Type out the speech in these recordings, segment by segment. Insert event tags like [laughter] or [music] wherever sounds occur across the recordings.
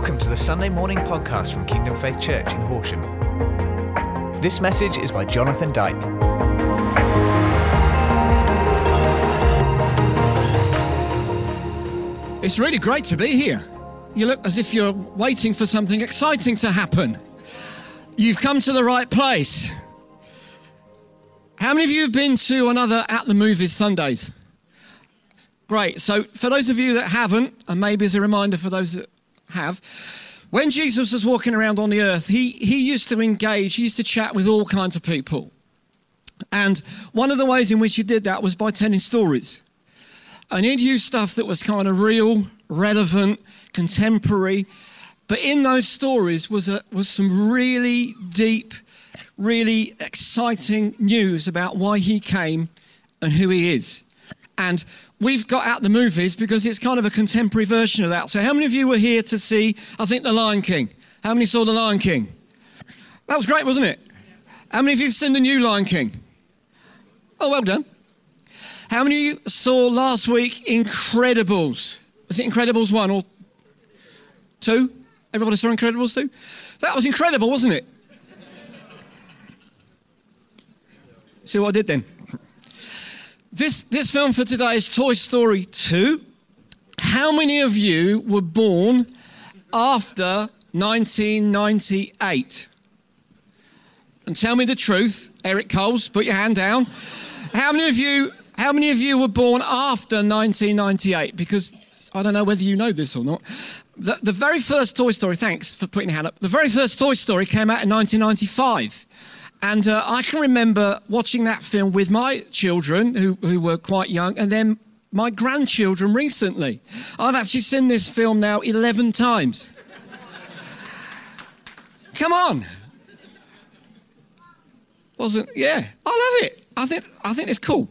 Welcome to the Sunday morning podcast from Kingdom Faith Church in Horsham. This message is by Jonathan Dyke. It's really great to be here. You look as if you're waiting for something exciting to happen. You've come to the right place. How many of you have been to another at the movies Sundays? Great. So, for those of you that haven't, and maybe as a reminder for those that have. When Jesus was walking around on the earth, he, he used to engage, he used to chat with all kinds of people. And one of the ways in which he did that was by telling stories. And he'd use stuff that was kind of real, relevant, contemporary. But in those stories was, a, was some really deep, really exciting news about why he came and who he is. And we've got out the movies because it's kind of a contemporary version of that. So, how many of you were here to see, I think, The Lion King? How many saw The Lion King? That was great, wasn't it? How many of you have seen the new Lion King? Oh, well done. How many of you saw last week Incredibles? Was it Incredibles 1 or 2? Everybody saw Incredibles 2? That was incredible, wasn't it? See what I did then? This, this film for today is Toy Story 2. How many of you were born after 1998? And tell me the truth, Eric Coles, put your hand down. How many of you how many of you were born after 1998? Because I don't know whether you know this or not. The, the very first Toy Story, thanks for putting your hand up. The very first Toy Story came out in 1995. And uh, I can remember watching that film with my children, who, who were quite young, and then my grandchildren recently. I've actually seen this film now 11 times. Come on. Wasn't, yeah, I love it. I think, I think it's cool.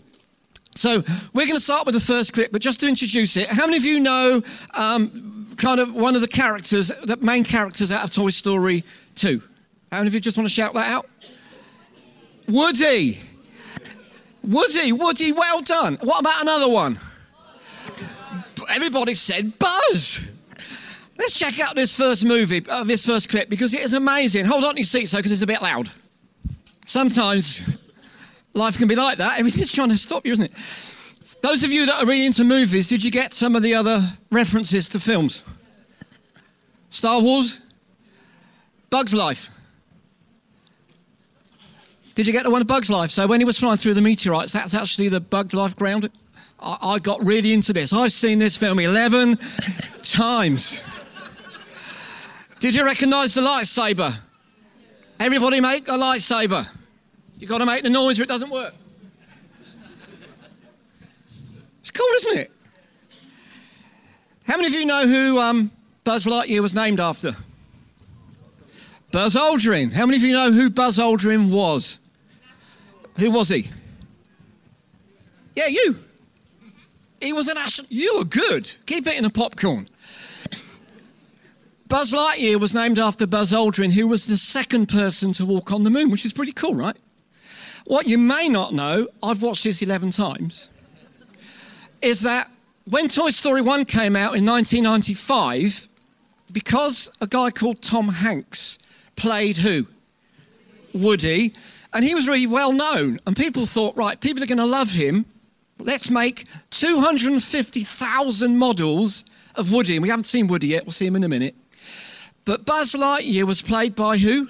So we're going to start with the first clip, but just to introduce it, how many of you know um, kind of one of the characters, the main characters out of Toy Story 2? How many of you just want to shout that out? Woody. Woody, Woody, well done. What about another one? Everybody said Buzz. Let's check out this first movie, uh, this first clip, because it is amazing. Hold on to your seats, though, because it's a bit loud. Sometimes life can be like that. Everything's trying to stop you, isn't it? Those of you that are really into movies, did you get some of the other references to films? Star Wars? Bug's Life? Did you get the one of Bug's Life? So when he was flying through the meteorites, that's actually the Bug's Life ground. I, I got really into this. I've seen this film 11 [laughs] times. Did you recognize the lightsaber? Everybody make a lightsaber. You've got to make the noise or it doesn't work. It's cool, isn't it? How many of you know who um, Buzz Lightyear was named after? Buzz Aldrin. How many of you know who Buzz Aldrin was? Who was he? Yeah, you. He was an astronaut. You were good. Keep eating the popcorn. [coughs] Buzz Lightyear was named after Buzz Aldrin, who was the second person to walk on the moon, which is pretty cool, right? What you may not know, I've watched this 11 times, is that when Toy Story 1 came out in 1995, because a guy called Tom Hanks played who? Woody, and he was really well known, and people thought, right, people are going to love him. Let's make 250,000 models of Woody. And we haven't seen Woody yet, we'll see him in a minute. But Buzz Lightyear was played by who?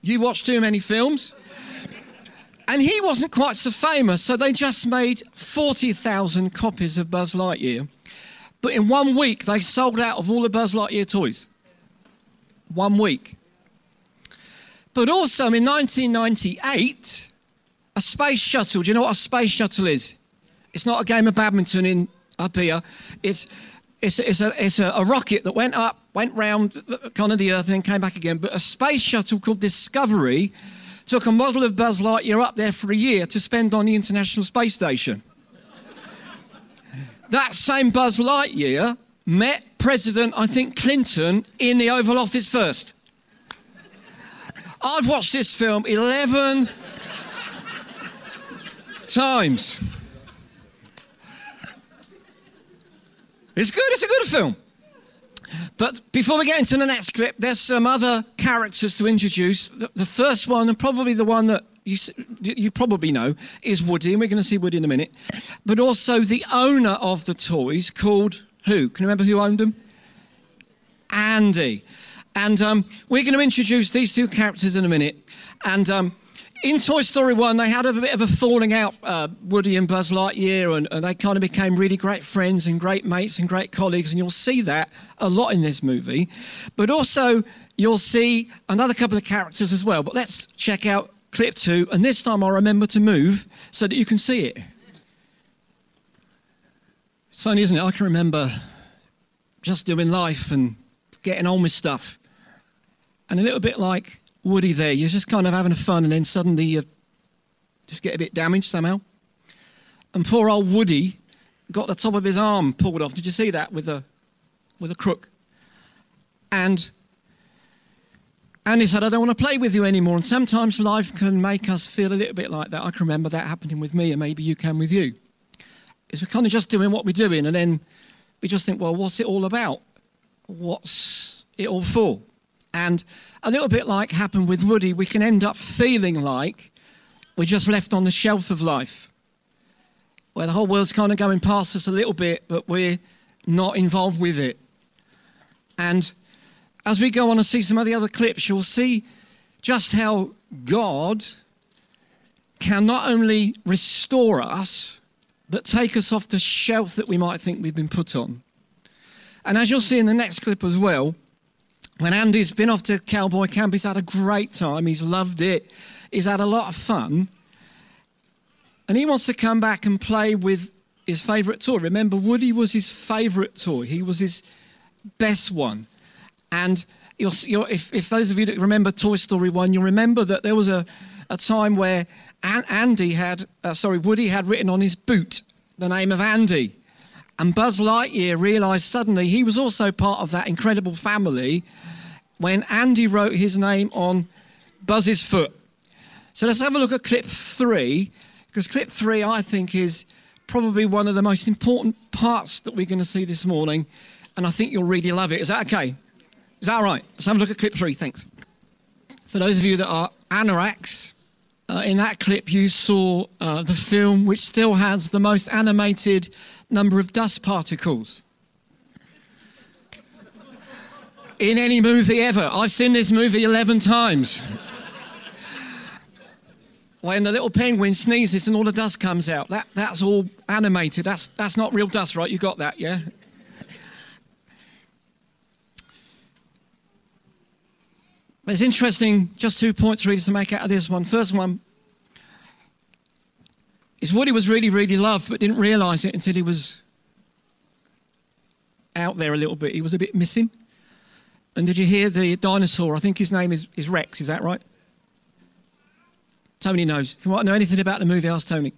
You watch too many films? And he wasn't quite so famous, so they just made 40,000 copies of Buzz Lightyear. But in one week, they sold out of all the Buzz Lightyear toys. One week. But also in 1998, a space shuttle. Do you know what a space shuttle is? It's not a game of badminton in up here. It's it's, it's, a, it's a, a, rocket that went up, went round kind of the Earth, and then came back again. But a space shuttle called Discovery took a model of Buzz Lightyear up there for a year to spend on the International Space Station. that same Buzz Lightyear met President, I think, Clinton in the Oval Office first. I've watched this film 11 times. It's good, it's a good film. But before we get into the next clip, there's some other characters to introduce. The, the first one, and probably the one that you, you probably know, is Woody, and we're going to see Woody in a minute. But also the owner of the toys called who? Can you remember who owned them? Andy. And um, we're going to introduce these two characters in a minute. And um, in Toy Story 1, they had a bit of a falling out, uh, Woody and Buzz Lightyear, and, and, they kind of became really great friends and great mates and great colleagues. And you'll see that a lot in this movie. But also, you'll see another couple of characters as well. But let's check out clip two. And this time, I'll remember to move so that you can see it. It's funny, isn't it? I can remember just doing life and getting on with stuff. And a little bit like Woody there. You're just kind of having fun, and then suddenly you just get a bit damaged somehow. And poor old Woody got the top of his arm pulled off. Did you see that with a with a crook? And and he said, I don't want to play with you anymore. And sometimes life can make us feel a little bit like that. I can remember that happening with me, and maybe you can with you. Is we're kind of just doing what we're doing, and then we just think, well, what's it all about? What's it all for? And a little bit like happened with Woody, we can end up feeling like we're just left on the shelf of life, where the whole world's kind of going past us a little bit, but we're not involved with it. And as we go on and see some of the other clips, you'll see just how God can not only restore us, but take us off the shelf that we might think we've been put on. And as you'll see in the next clip as well, when Andy's been off to cowboy camp, he's had a great time. He's loved it. He's had a lot of fun. And he wants to come back and play with his favourite toy. Remember, Woody was his favourite toy, he was his best one. And you'll, you'll, if, if, those of you that remember Toy Story 1, you'll remember that there was a, a time where Andy had, uh, sorry, Woody had written on his boot the name of Andy. And Buzz Lightyear realized suddenly he was also part of that incredible family when Andy wrote his name on Buzz's foot. So let's have a look at clip three, because clip three, I think, is probably one of the most important parts that we're going to see this morning. And I think you'll really love it. Is that okay? Is that all right? Let's have a look at clip three. Thanks. For those of you that are anoraks, uh, in that clip you saw uh, the film which still has the most animated number of dust particles in any movie ever. I've seen this movie 11 times. when the little penguin sneezes and all the dust comes out, that, that's all animated. That's, that's not real dust, right? You got that, yeah? But it's interesting, just two points really to make out of this one. First one is Woody was really, really loved, but didn't realize it until he was out there a little bit. He was a bit missing. And did you hear the dinosaur? I think his name is, is Rex, is that right? Tony knows. If you want to know anything about the movie, ask Tony.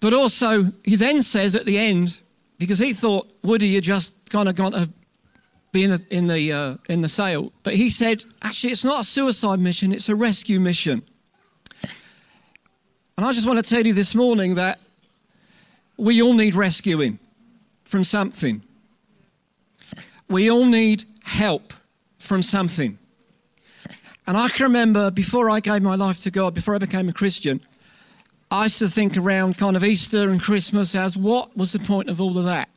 But also, he then says at the end, because he thought Woody had just kind of gone to be in the, in the, uh, in the sail, but he said, actually, it's not a suicide mission, it's a rescue mission. And I just want to tell you this morning that we all need rescuing from something. We all need help from something. And I can remember before I gave my life to God, before I became a Christian, I used to think around kind of Easter and Christmas as what was the point of all of that?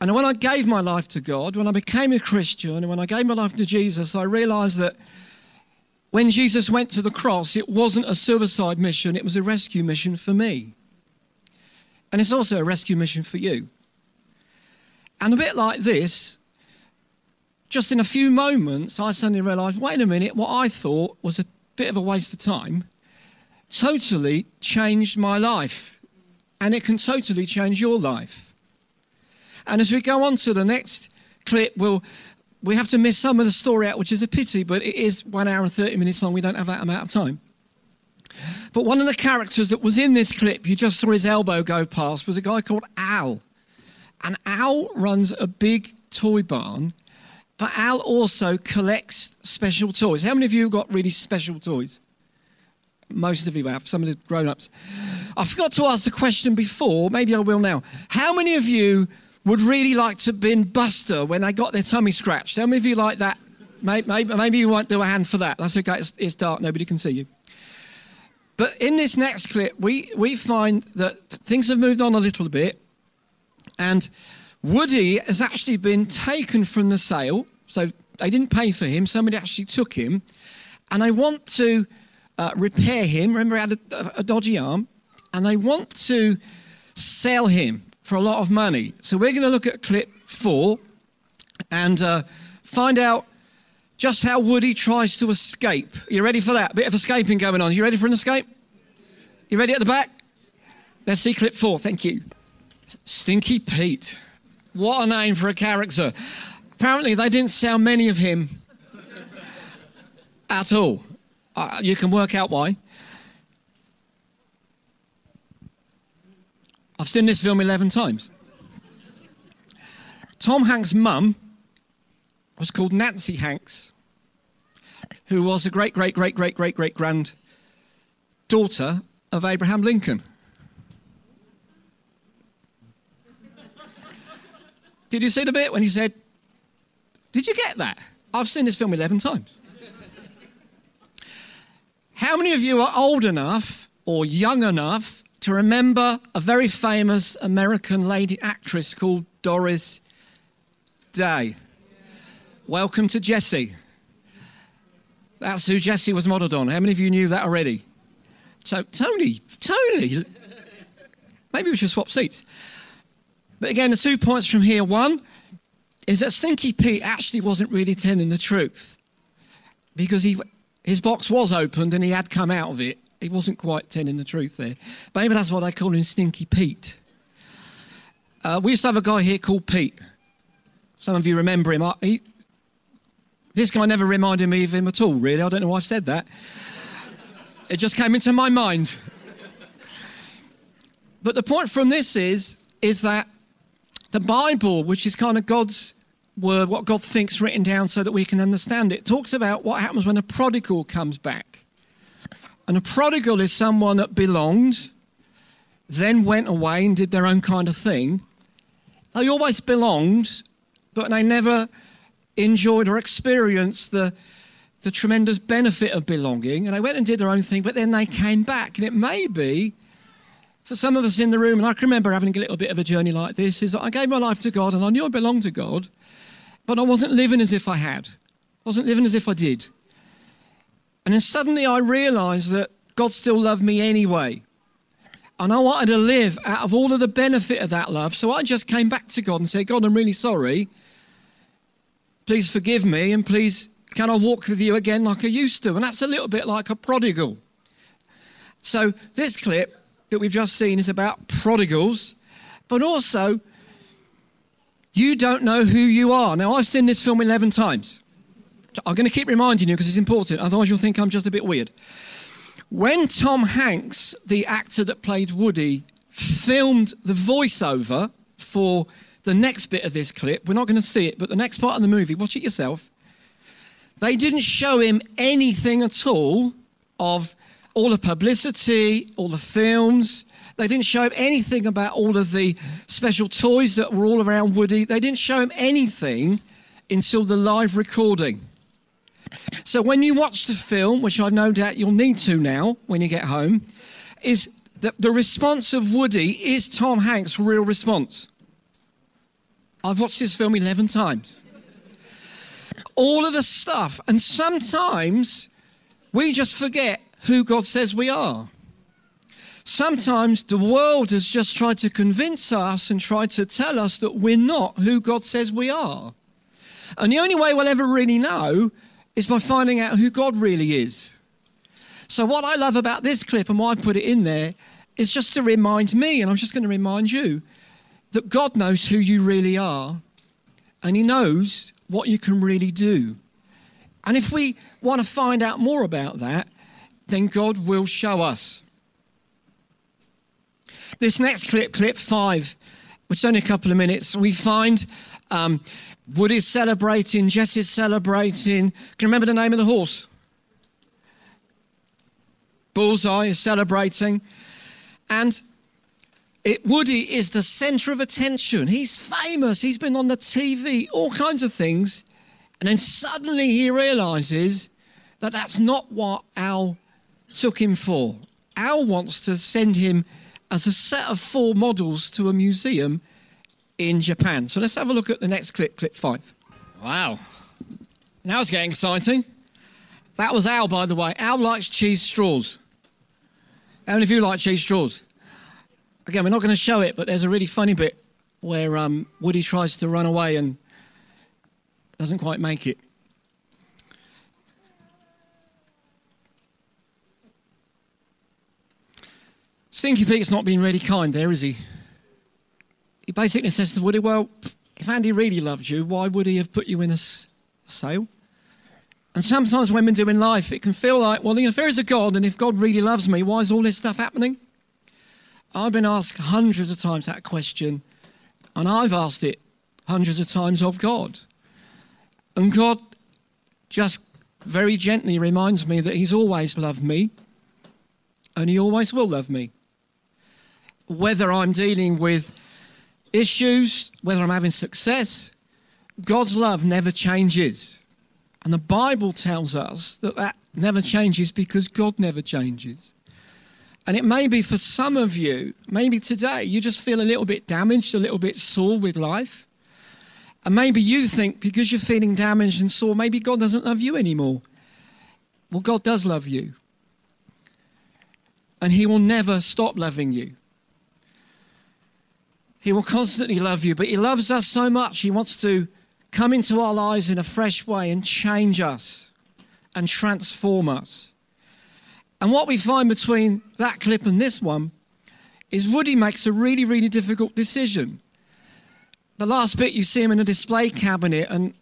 And when I gave my life to God, when I became a Christian, and when I gave my life to Jesus, I realized that when Jesus went to the cross, it wasn't a suicide mission, it was a rescue mission for me. And it's also a rescue mission for you. And a bit like this, just in a few moments, I suddenly realized wait a minute, what I thought was a bit of a waste of time totally changed my life. And it can totally change your life. And as we go on to the next clip, we'll, we have to miss some of the story out, which is a pity, but it is one hour and 30 minutes long. We don't have that amount of time. But one of the characters that was in this clip, you just saw his elbow go past, was a guy called Al. And Al runs a big toy barn, but Al also collects special toys. How many of you got really special toys? Most of you have, some of the grown ups. I forgot to ask the question before, maybe I will now. How many of you would really like to have been Buster when they got their tummy scratched? How many of you like that? Maybe, maybe you won't do a hand for that. That's okay. It's, it's dark. Nobody can see you. But in this next clip, we, we find that things have moved on a little bit. And Woody has actually been taken from the sale. So they didn't pay for him. Somebody actually took him. And they want to uh, repair him. Remember, he had a, a dodgy arm. And they want to sell him for a lot of money. So we're going to look at clip four and uh, find out just how Woody tries to escape. You ready for that? Bit of escaping going on. You ready for an escape? You ready at the back? Let's see clip four. Thank you. Stinky Pete. What a name for a character. Apparently, they didn't sell many of him at all. Uh, you can work out why. I've seen this film 11 times. Tom Hanks' mum was called Nancy Hanks, who was a great, great, great, great, great, great grand daughter of Abraham Lincoln. Did you see the bit when he said, Did you get that? I've seen this film 11 times. How many of you are old enough or young enough to remember a very famous American lady actress called Doris Day. Welcome to Jessie. That's who Jessie was modeled on. How many of you knew that already? So, Tony, Tony, maybe we should swap seats. But again, the two points from here one is that Stinky Pete actually wasn't really telling the truth because he, his box was opened and he had come out of it he wasn't quite telling the truth there. But maybe that's what they call him Stinky Pete. Uh, we used to have a guy here called Pete. Some of you remember him. He, this guy never reminded me of him at all, really. I don't know why I've said that. It just came into my mind. But the point from this is, is that the Bible, which is kind of God's word, what God thinks written down so that we can understand it, talks about what happens when a prodigal comes back. And a prodigal is someone that belonged, then went away and did their own kind of thing. They always belonged, but they never enjoyed or experienced the, the tremendous benefit of belonging. And they went and did their own thing, but then they came back. And it may be, for some of us in the room, and I can remember having a little bit of a journey like this, is that I gave my life to God and I knew I belonged to God, but I wasn't living as if I had. I wasn't living as if I did. And then suddenly I realized that God still loved me anyway. And I wanted to live out of all of the benefit of that love. So I just came back to God and said, God, I'm really sorry. Please forgive me and please can I walk with you again like I used to? And that's a little bit like a prodigal. So this clip that we've just seen is about prodigals, but also you don't know who you are. Now, I've seen this film 11 times. I'm going to keep reminding you because it's important, otherwise, you'll think I'm just a bit weird. When Tom Hanks, the actor that played Woody, filmed the voiceover for the next bit of this clip, we're not going to see it, but the next part of the movie, watch it yourself. They didn't show him anything at all of all the publicity, all the films. They didn't show him anything about all of the special toys that were all around Woody. They didn't show him anything until the live recording. So when you watch the film, which I no doubt you'll need to now when you get home, is the, the response of Woody is Tom Hanks' real response. I've watched this film 11 times. All of the stuff, and sometimes we just forget who God says we are. Sometimes the world has just tried to convince us and tried to tell us that we're not who God says we are. And the only way we'll ever really know is by finding out who God really is. So, what I love about this clip and why I put it in there is just to remind me, and I'm just going to remind you, that God knows who you really are and He knows what you can really do. And if we want to find out more about that, then God will show us. This next clip, clip five, which is only a couple of minutes, we find um, Woody's celebrating, Jessie's celebrating. Can you remember the name of the horse? Bullseye is celebrating. And it, Woody is the center of attention. He's famous. He's been on the TV, all kinds of things. And then suddenly he realizes that that's not what Al took him for. Al wants to send him as a set of four models to a museum in Japan. So let's have a look at the next clip, clip five. Wow. Now it's getting exciting. That was Al, by the way. Al likes cheese straws. How many of you like cheese straws? Again, we're not going to show it, but there's a really funny bit where um, Woody tries to run away and doesn't quite make it. Stinky Pete's not being really kind there, is he? He basically says to Woody, Well, if Andy really loved you, why would he have put you in a, a sale? And sometimes when we're doing life, it can feel like, well, if there is a God and if God really loves me, why is all this stuff happening? I've been asked hundreds of times that question, and I've asked it hundreds of times of God. And God just very gently reminds me that He's always loved me, and He always will love me. Whether I'm dealing with issues, whether I'm having success, God's love never changes. And the Bible tells us that that never changes because God never changes. And it may be for some of you, maybe today, you just feel a little bit damaged, a little bit sore with life. And maybe you think because you're feeling damaged and sore, maybe God doesn't love you anymore. Well, God does love you. And He will never stop loving you. He will constantly love you, but He loves us so much, He wants to come into our lives in a fresh way and change us and transform us. And what we find between that clip and this one is Woody makes a really, really difficult decision. The last bit, you see him in a display cabinet, and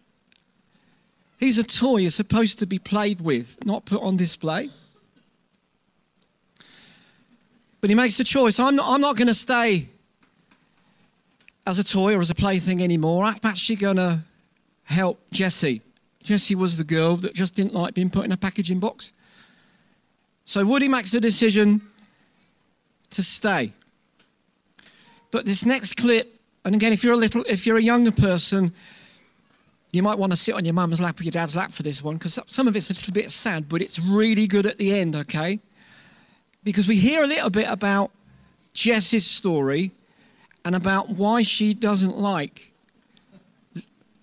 he's a toy, he's supposed to be played with, not put on display. But he makes a choice. I'm not, I'm not going to stay as a toy or as a plaything anymore. I'm actually going to help Jessie. Jessie was the girl that just didn't like being put in a packaging box. So Woody makes the decision to stay. But this next clip, and again, if you're a little, if you're a younger person, you might want to sit on your mum's lap or your dad's lap for this one because some of it's a little bit sad, but it's really good at the end, okay? Because we hear a little bit about Jess's story and about why she doesn't like.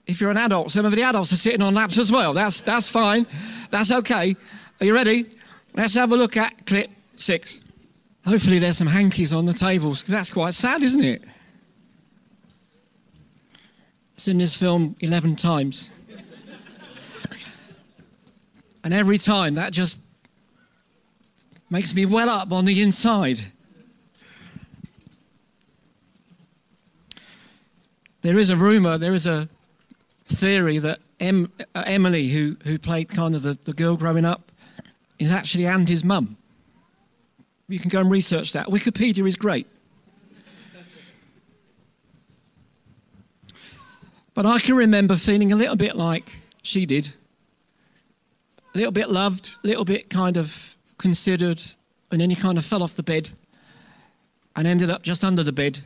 If you're an adult, some of the adults are sitting on laps as well. That's, that's fine. That's okay. Are you ready? Let's have a look at clip six. Hopefully, there's some hankies on the tables because that's quite sad, isn't it? It's in this film 11 times. and every time that just makes me well up on the inside. There is a rumor, there is a theory that em, uh, Emily, who, who played kind of the, the girl growing up, is actually Andy's mum. You can go and research that. Wikipedia is great. But I can remember feeling a little bit like she did. A little bit loved, a little bit kind of considered, and then you kind of fell off the bed and ended up just under the bed,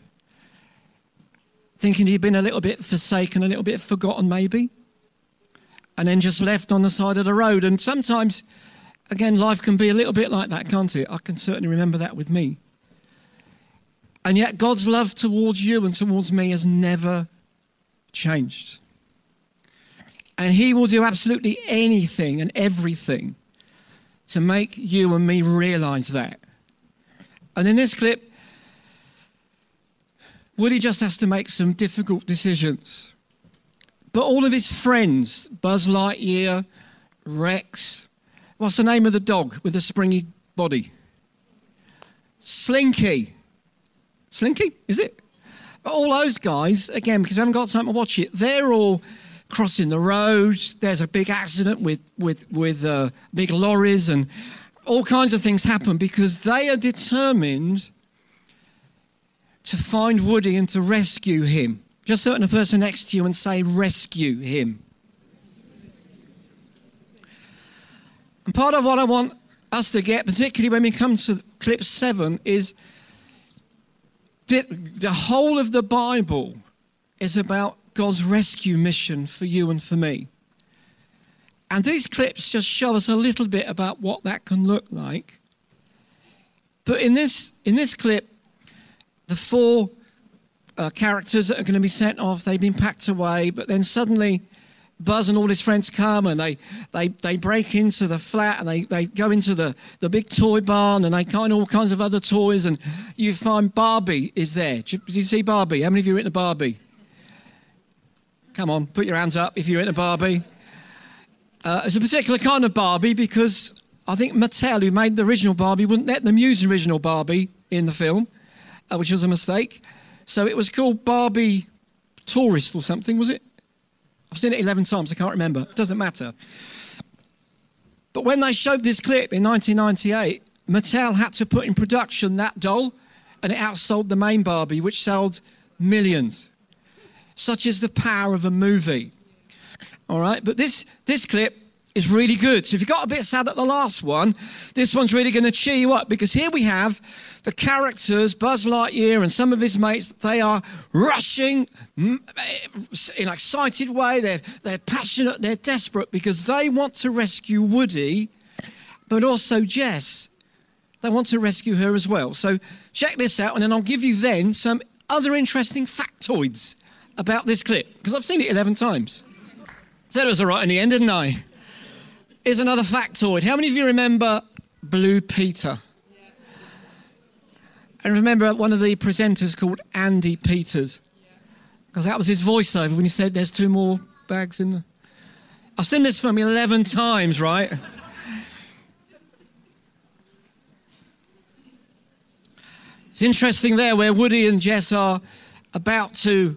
thinking he'd been a little bit forsaken, a little bit forgotten, maybe, and then just left on the side of the road. And sometimes Again, life can be a little bit like that, can't it? I can certainly remember that with me. And yet, God's love towards you and towards me has never changed. And He will do absolutely anything and everything to make you and me realize that. And in this clip, Woody just has to make some difficult decisions. But all of his friends, Buzz Lightyear, Rex, What's the name of the dog with the springy body? Slinky. Slinky, is it? All those guys, again, because we haven't got time to watch it, they're all crossing the road. There's a big accident with, with, with uh, big lorries, and all kinds of things happen because they are determined to find Woody and to rescue him. Just turn to the person next to you and say, Rescue him. And part of what I want us to get, particularly when we come to clip seven, is the, the whole of the Bible is about God's rescue mission for you and for me. And these clips just show us a little bit about what that can look like. But in this, in this clip, the four uh, characters that are going to be sent off, they've been packed away, but then suddenly Buzz and all his friends come and they, they, they break into the flat and they, they go into the, the big toy barn and they find all kinds of other toys and you find Barbie is there. Did you, you see Barbie? How many of you are into Barbie? Come on, put your hands up if you're into Barbie. Uh, it's a particular kind of Barbie because I think Mattel, who made the original Barbie, wouldn't let them use the original Barbie in the film, uh, which was a mistake. So it was called Barbie Tourist or something, was it? I've seen it 11 times, I can't remember. It doesn't matter. But when they showed this clip in 1998, Mattel had to put in production that doll, and it outsold the main Barbie, which sold millions. Such is the power of a movie. All right, but this, this clip is really good. So if you got a bit sad at the last one, this one's really going to cheer you up because here we have the characters, Buzz Lightyear and some of his mates. They are rushing eh, in an excited way. They're, they're passionate. They're desperate because they want to rescue Woody, but also Jess. They want to rescue her as well. So check this out, and then I'll give you then some other interesting factoids about this clip because I've seen it 11 times. Said it was all right in the end, didn't I? Here's another factoid. How many of you remember Blue Peter? And remember one of the presenters called Andi Peters? Because that was his voiceover when he said there's two more bags in the. I've seen this film 11 times, right? It's interesting there where Woody and Jess are about to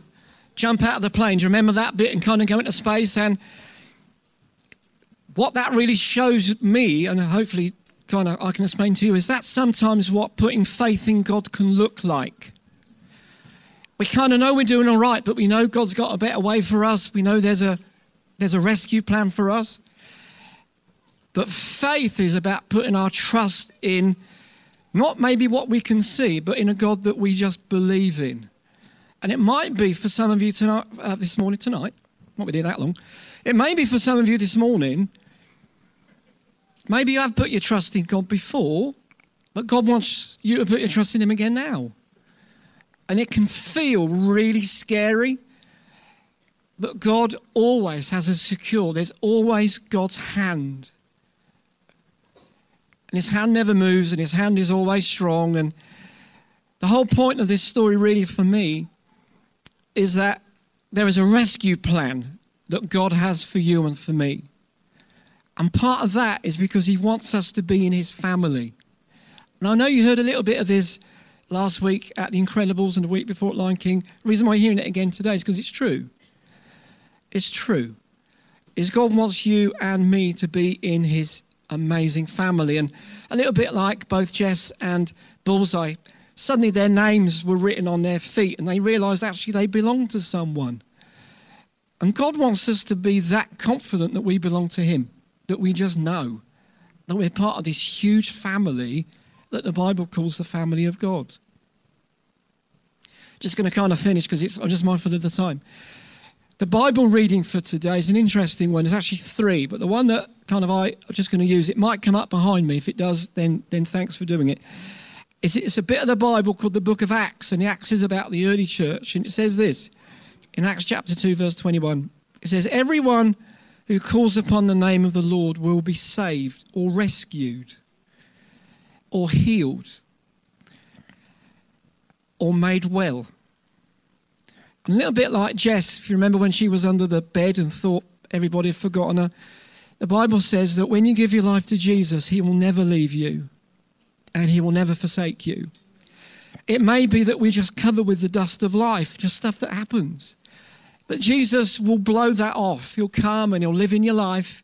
jump out of the plane. Do you remember that bit and kind of go into space? And what that really shows me, and hopefully kind of I can explain to you, is that sometimes what putting faith in God can look like. We kind of know we're doing all right, but we know God's got a better way for us. We know there's a there's a rescue plan for us. But faith is about putting our trust in not maybe what we can see, but in a God that we just believe in. And it might be for some of you tonight, uh, this morning, tonight, not be that long. It may be for some of you this morning Maybe you have put your trust in God before, but God wants you to put your trust in Him again now. And it can feel really scary, but God always has us secure. There's always God's hand. And His hand never moves, and His hand is always strong. And the whole point of this story, really, for me, is that there is a rescue plan that God has for you and for me. And part of that is because he wants us to be in his family. And I know you heard a little bit of this last week at The Incredibles and the week before at Lion King. The reason why you're hearing it again today is because it's true. It's true. Is God wants you and me to be in his amazing family. And a little bit like both Jess and Bullseye, suddenly their names were written on their feet and they realized actually they belong to someone. And God wants us to be that confident that we belong to him that we just know that we're part of this huge family that the Bible calls the family of God. Just going to kind of finish because I'm just mindful of the time. The Bible reading for today is an interesting one. There's actually three, but the one that kind of I, am just going to use, it might come up behind me. If it does, then, then thanks for doing it. It's, it's a bit of the Bible called the book of Acts, and the Acts is about the early church. And it says this in Acts chapter 2, verse 21. It says, Everyone who calls upon the name of the Lord will be saved or rescued or healed or made well. A little bit like Jess, if you remember when she was under the bed and thought everybody had forgotten her. The Bible says that when you give your life to Jesus, He will never leave you and He will never forsake you. It may be that we're just covered with the dust of life, just stuff that happens. But Jesus will blow that off. He'll come and he'll live in your life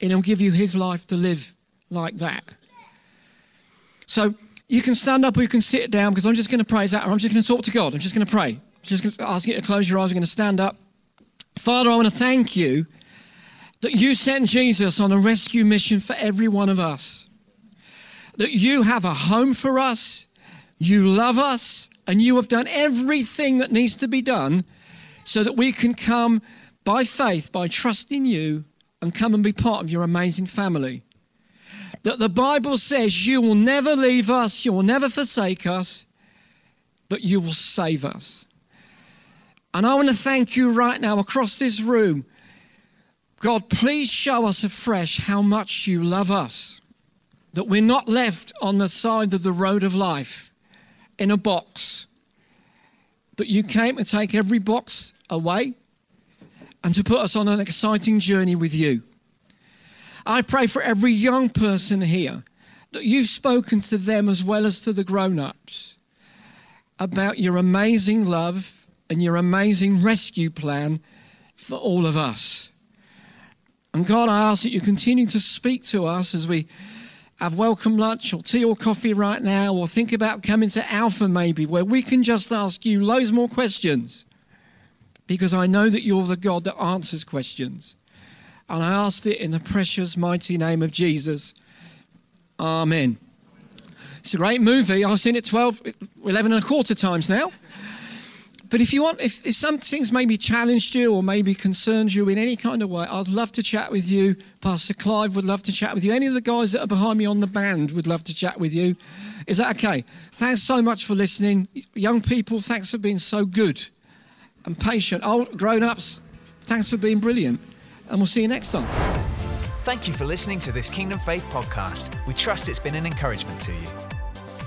and he'll give you his life to live like that. So you can stand up or you can sit down because I'm just going to praise that or I'm just going to talk to God. I'm just going to pray. I'm just going to ask you to close your eyes. I'm going to stand up. Father, I want to thank you that you sent Jesus on a rescue mission for every one of us. That you have a home for us, you love us, And you have done everything that needs to be done so that we can come by faith, by trusting you, and come and be part of your amazing family. That the Bible says you will never leave us, you will never forsake us, but you will save us. And I want to thank you right now across this room. God, please show us afresh how much you love us. That we're not left on the side of the road of life in a box. But you came to take every box away and to put us on an exciting journey with you. I pray for every young person here that you've spoken to them as well as to the grown ups about your amazing love and your amazing rescue plan for all of us. And God, I ask that you continue to speak to us as we have welcome lunch or tea or coffee right now, or think about coming to Alpha maybe, where we can just ask you loads more questions. Because I know that you're the God that answers questions. And I asked it in the precious, mighty name of Jesus. Amen. It's a great movie. I've seen it 12, 11 and a quarter times now. But if you want, if, if some things maybe challenged you or maybe concerned you in any kind of way, I'd love to chat with you. Pastor Clive would love to chat with you. Any of the guys that are behind me on the band would love to chat with you. Is that okay? Thanks so much for listening. Young people, thanks for being so good and patient. Old grown ups, thanks for being brilliant. And we'll see you next time. Thank you for listening to this Kingdom Faith podcast. We trust it's been an encouragement to you.